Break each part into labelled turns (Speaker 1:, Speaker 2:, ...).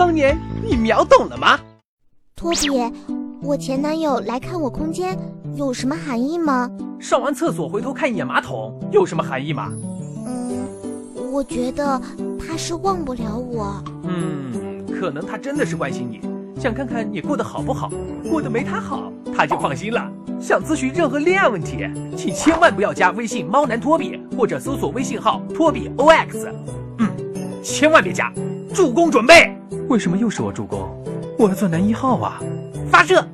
Speaker 1: 桑年，你秒懂了吗？
Speaker 2: 托比，我前男友来看我空间，有什么含义吗？
Speaker 1: 上完厕所回头看一眼马桶，有什么含义吗？
Speaker 2: 嗯，我觉得他是忘不了我。
Speaker 1: 嗯，可能他真的是关心你，想看看你过得好不好。过得没他好，他就放心了。想咨询任何恋爱问题，请千万不要加微信“猫男托比”或者搜索微信号“托比 OX”。嗯，千万别加。助攻准备。为什么又是我助攻？我要做男一号啊！发射。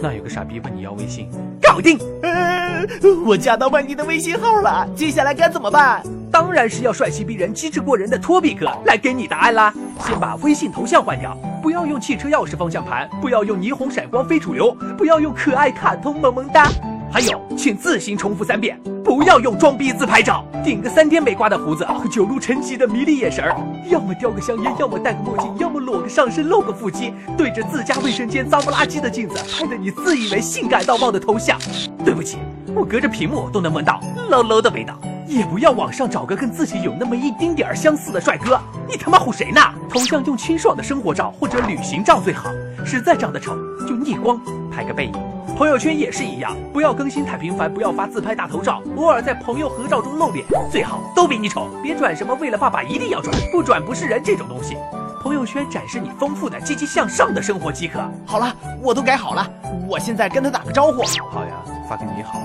Speaker 1: 那有个傻逼问你要微信，搞定。
Speaker 3: 呃，我加到万妮的微信号了，接下来该怎么办？
Speaker 1: 当然是要帅气逼人、机智过人的托比哥来给你答案啦。先把微信头像换掉，不要用汽车钥匙方向盘，不要用霓虹闪光非主流，不要用可爱卡通萌萌哒。还有，请自行重复三遍，不要用装逼自拍照，顶个三天没刮的胡子和九路陈吉的迷离眼神儿，要么叼个香烟，要么戴个墨镜，要么裸个上身露个腹肌，对着自家卫生间脏不拉几的镜子拍的你自以为性感到爆的头像。对不起，我隔着屏幕都能闻到 low low 的味道。也不要网上找个跟自己有那么一丁点儿相似的帅哥，你他妈唬谁呢？头像用清爽的生活照或者旅行照最好，实在长得丑就逆光拍个背影。朋友圈也是一样，不要更新太频繁，不要发自拍大头照，偶尔在朋友合照中露脸，最好都比你丑。别转什么为了爸爸一定要转，不转不是人这种东西。朋友圈展示你丰富的积极向上的生活即可。
Speaker 3: 好了，我都改好了，我现在跟他打个招呼。
Speaker 1: 好呀，发给你好，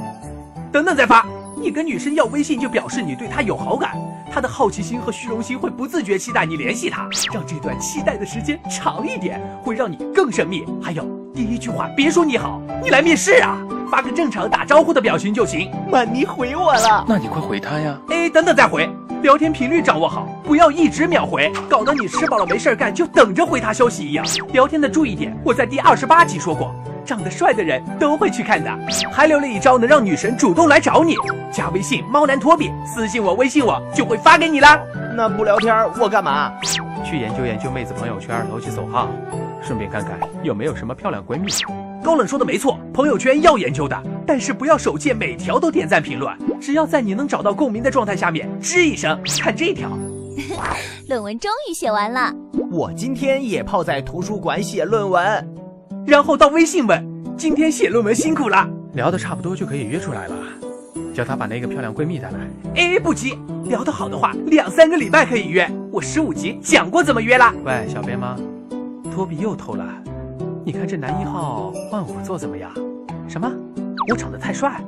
Speaker 1: 等等再发。你跟女生要微信，就表示你对她有好感，她的好奇心和虚荣心会不自觉期待你联系她，让这段期待的时间长一点，会让你更神秘。还有第一句话别说你好，你来面试啊，发个正常打招呼的表情就行。
Speaker 3: 曼妮回我了，
Speaker 1: 那你快回他呀。哎，等等再回，聊天频率掌握好，不要一直秒回，搞得你吃饱了没事干就等着回他消息一样。聊天的注意点，我在第二十八集说过。长得帅的人都会去看的，还留了一招能让女神主动来找你。加微信猫男托比，私信我、微信我就会发给你啦。
Speaker 3: 那不聊天我干嘛？
Speaker 1: 去研究研究妹子朋友圈，投其所好，顺便看看有没有什么漂亮闺蜜。高冷说的没错，朋友圈要研究的，但是不要手贱每条都点赞评论，只要在你能找到共鸣的状态下面，吱一声看这条。
Speaker 4: 论文终于写完了，
Speaker 3: 我今天也泡在图书馆写论文。
Speaker 1: 然后到微信问：“今天写论文辛苦了，聊得差不多就可以约出来了。”叫她把那个漂亮闺蜜带来。哎，不急，聊得好的话，两三个礼拜可以约。我十五级讲过怎么约啦。喂，小编吗？托比又偷懒。你看这男一号换我做怎么样？什么？我长得太帅？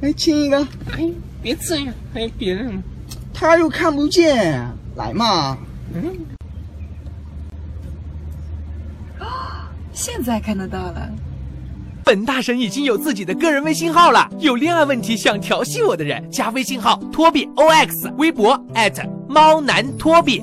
Speaker 5: 哎，亲一个。
Speaker 6: 哎，别这样，还有别人。
Speaker 5: 他又看不见，来嘛。嗯。
Speaker 6: 现在看得到了，
Speaker 1: 本大神已经有自己的个人微信号了。有恋爱问题想调戏我的人，加微信号托比 O X，微博猫男托比。